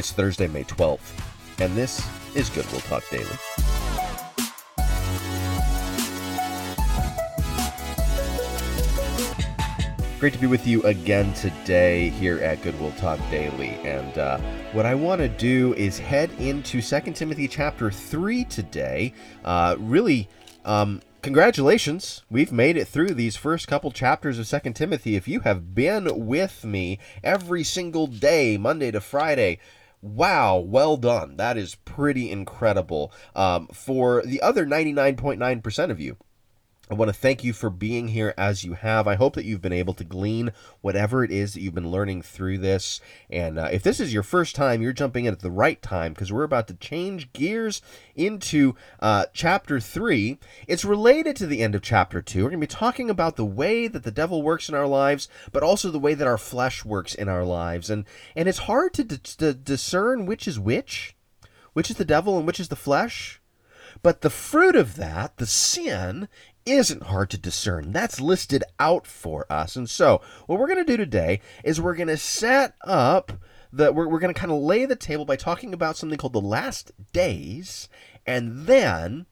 It's Thursday, May 12th, and this is Goodwill Talk Daily. Great to be with you again today here at Goodwill Talk Daily. And uh, what I want to do is head into 2 Timothy chapter 3 today. Uh, really, um, congratulations. We've made it through these first couple chapters of 2 Timothy. If you have been with me every single day, Monday to Friday, Wow, well done. That is pretty incredible. Um, for the other 99.9% of you, I want to thank you for being here as you have. I hope that you've been able to glean whatever it is that you've been learning through this. And uh, if this is your first time, you're jumping in at the right time because we're about to change gears into uh, chapter 3. It's related to the end of chapter 2. We're going to be talking about the way that the devil works in our lives, but also the way that our flesh works in our lives. And, and it's hard to, d- to discern which is which, which is the devil and which is the flesh. But the fruit of that, the sin, isn't hard to discern. That's listed out for us. And so, what we're going to do today is we're going to set up the we're, we're going to kind of lay the table by talking about something called the last days and then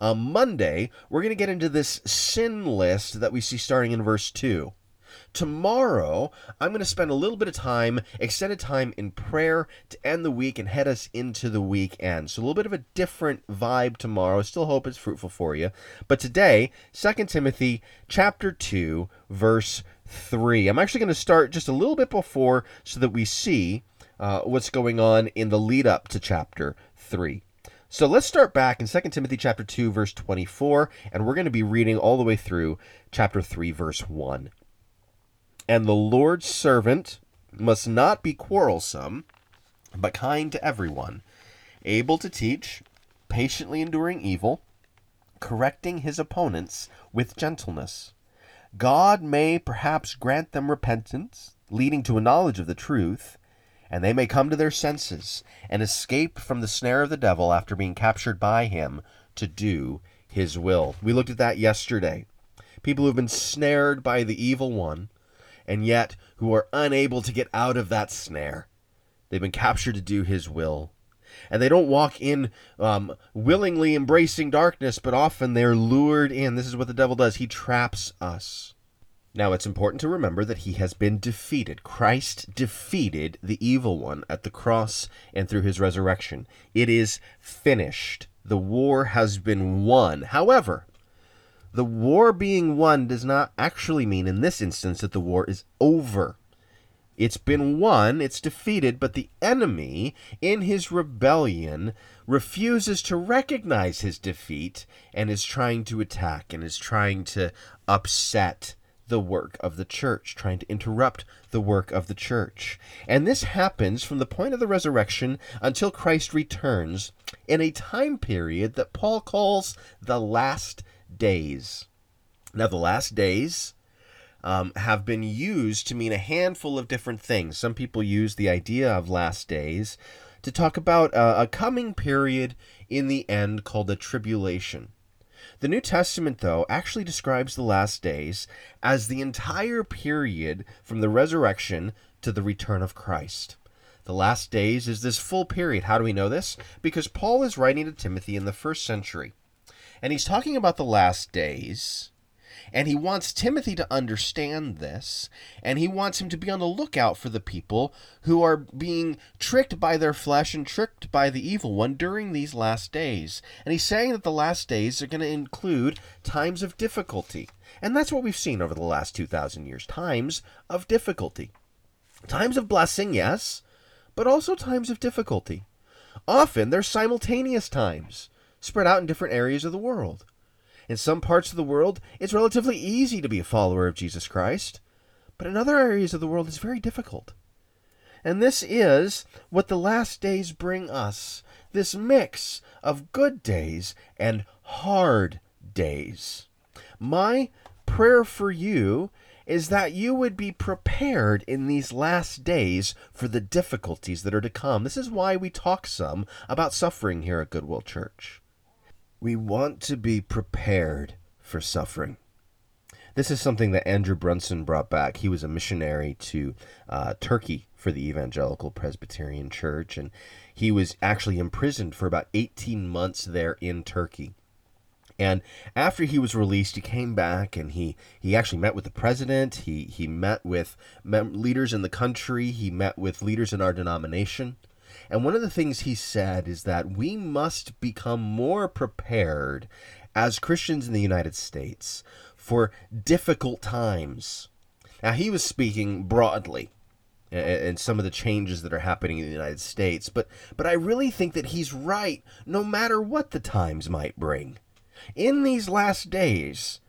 on Monday, we're going to get into this sin list that we see starting in verse 2. Tomorrow, I'm going to spend a little bit of time, extended time in prayer to end the week and head us into the weekend. So a little bit of a different vibe tomorrow. Still hope it's fruitful for you. But today, 2 Timothy chapter 2, verse 3. I'm actually going to start just a little bit before so that we see uh, what's going on in the lead up to chapter 3. So let's start back in 2 Timothy chapter 2 verse 24 and we're going to be reading all the way through chapter 3 verse 1. And the Lord's servant must not be quarrelsome, but kind to everyone, able to teach, patiently enduring evil, correcting his opponents with gentleness. God may perhaps grant them repentance, leading to a knowledge of the truth, and they may come to their senses and escape from the snare of the devil after being captured by him to do his will. We looked at that yesterday. People who've been snared by the evil one and yet who are unable to get out of that snare. They've been captured to do his will. And they don't walk in um, willingly embracing darkness, but often they're lured in. This is what the devil does. He traps us. Now, it's important to remember that he has been defeated. Christ defeated the evil one at the cross and through his resurrection. It is finished. The war has been won. However, the war being won does not actually mean, in this instance, that the war is over. It's been won, it's defeated, but the enemy, in his rebellion, refuses to recognize his defeat and is trying to attack and is trying to upset the work of the church, trying to interrupt the work of the church. And this happens from the point of the resurrection until Christ returns in a time period that Paul calls the last days. Now, the last days um, have been used to mean a handful of different things. Some people use the idea of last days to talk about a coming period in the end called the tribulation. The New Testament, though, actually describes the last days as the entire period from the resurrection to the return of Christ. The last days is this full period. How do we know this? Because Paul is writing to Timothy in the first century. And he's talking about the last days. And he wants Timothy to understand this. And he wants him to be on the lookout for the people who are being tricked by their flesh and tricked by the evil one during these last days. And he's saying that the last days are going to include times of difficulty. And that's what we've seen over the last 2,000 years times of difficulty. Times of blessing, yes, but also times of difficulty. Often they're simultaneous times spread out in different areas of the world. In some parts of the world, it's relatively easy to be a follower of Jesus Christ, but in other areas of the world, it's very difficult. And this is what the last days bring us this mix of good days and hard days. My prayer for you is that you would be prepared in these last days for the difficulties that are to come. This is why we talk some about suffering here at Goodwill Church. We want to be prepared for suffering. This is something that Andrew Brunson brought back. He was a missionary to uh, Turkey for the Evangelical Presbyterian Church, and he was actually imprisoned for about 18 months there in Turkey. And after he was released, he came back and he, he actually met with the president. He, he met with leaders in the country. He met with leaders in our denomination. And one of the things he said is that we must become more prepared as Christians in the United States for difficult times. Now, he was speaking broadly and some of the changes that are happening in the United States, but, but I really think that he's right no matter what the times might bring in these last days,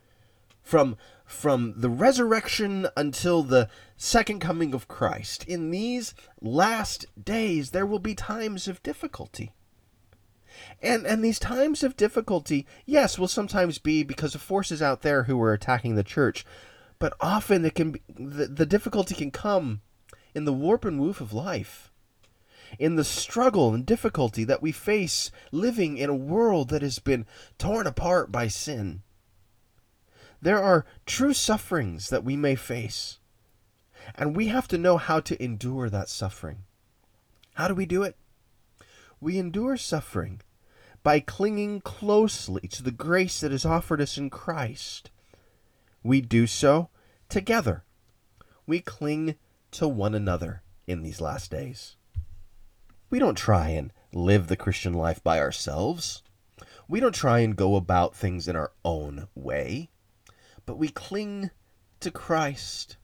from from the resurrection until the second coming of Christ, in these last days there will be times of difficulty. And and these times of difficulty, yes, will sometimes be because of forces out there who are attacking the church, but often it can be, the, the difficulty can come in the warp and woof of life in the struggle and difficulty that we face living in a world that has been torn apart by sin. There are true sufferings that we may face, and we have to know how to endure that suffering. How do we do it? We endure suffering by clinging closely to the grace that is offered us in Christ. We do so together. We cling to one another in these last days. We don't try and live the Christian life by ourselves. We don't try and go about things in our own way, but we cling to Christ.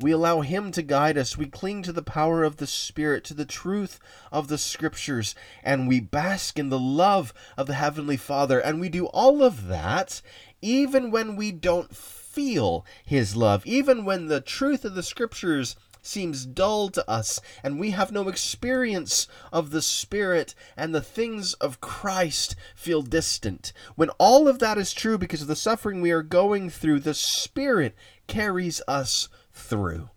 We allow Him to guide us. We cling to the power of the Spirit, to the truth of the Scriptures, and we bask in the love of the Heavenly Father. And we do all of that even when we don't feel His love, even when the truth of the Scriptures seems dull to us, and we have no experience of the Spirit, and the things of Christ feel distant. When all of that is true because of the suffering we are going through, the Spirit carries us through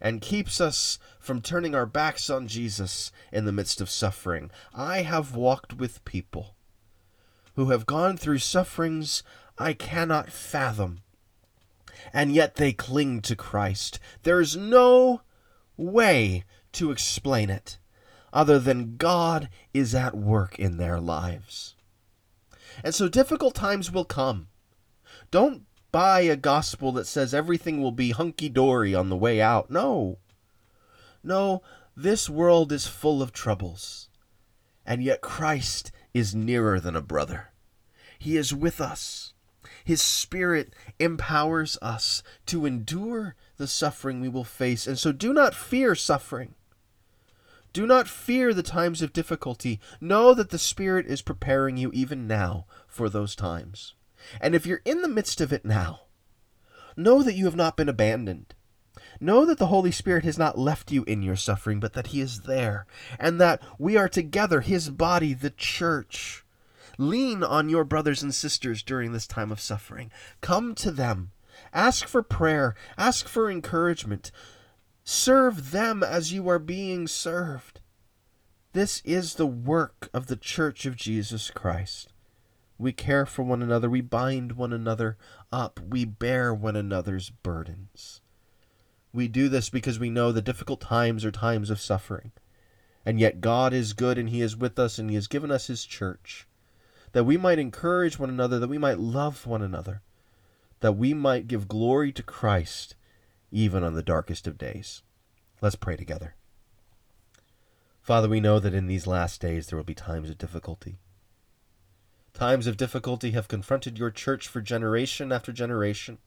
and keeps us from turning our backs on Jesus in the midst of suffering. I have walked with people who have gone through sufferings I cannot fathom and yet they cling to Christ. There's no way to explain it other than God is at work in their lives. And so difficult times will come. Don't buy a gospel that says everything will be hunky dory on the way out. No. No, this world is full of troubles. And yet Christ is nearer than a brother. He is with us. His Spirit empowers us to endure the suffering we will face. And so do not fear suffering. Do not fear the times of difficulty. Know that the Spirit is preparing you even now for those times. And if you're in the midst of it now, know that you have not been abandoned. Know that the Holy Spirit has not left you in your suffering, but that He is there, and that we are together, His body, the church. Lean on your brothers and sisters during this time of suffering. Come to them. Ask for prayer. Ask for encouragement. Serve them as you are being served. This is the work of the Church of Jesus Christ. We care for one another. We bind one another up. We bear one another's burdens. We do this because we know the difficult times are times of suffering. And yet God is good and He is with us and He has given us His church that we might encourage one another, that we might love one another, that we might give glory to Christ even on the darkest of days. Let's pray together. Father, we know that in these last days there will be times of difficulty. Times of difficulty have confronted your church for generation after generation.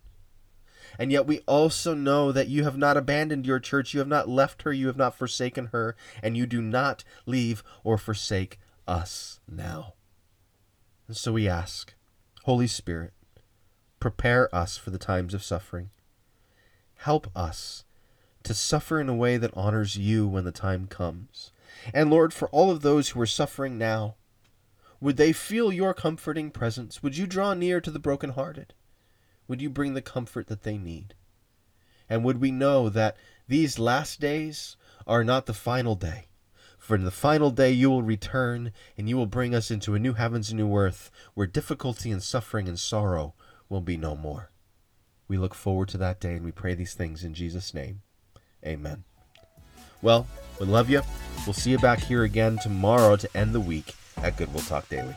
And yet we also know that you have not abandoned your church, you have not left her, you have not forsaken her, and you do not leave or forsake us now. And so we ask, Holy Spirit, prepare us for the times of suffering. Help us to suffer in a way that honors you when the time comes. And Lord, for all of those who are suffering now, would they feel your comforting presence? Would you draw near to the brokenhearted? Would you bring the comfort that they need? And would we know that these last days are not the final day, for in the final day you will return, and you will bring us into a new heavens and new earth, where difficulty and suffering and sorrow will be no more. We look forward to that day, and we pray these things in Jesus' name. Amen. Well, we love you. We'll see you back here again tomorrow to end the week at Goodwill Talk Daily.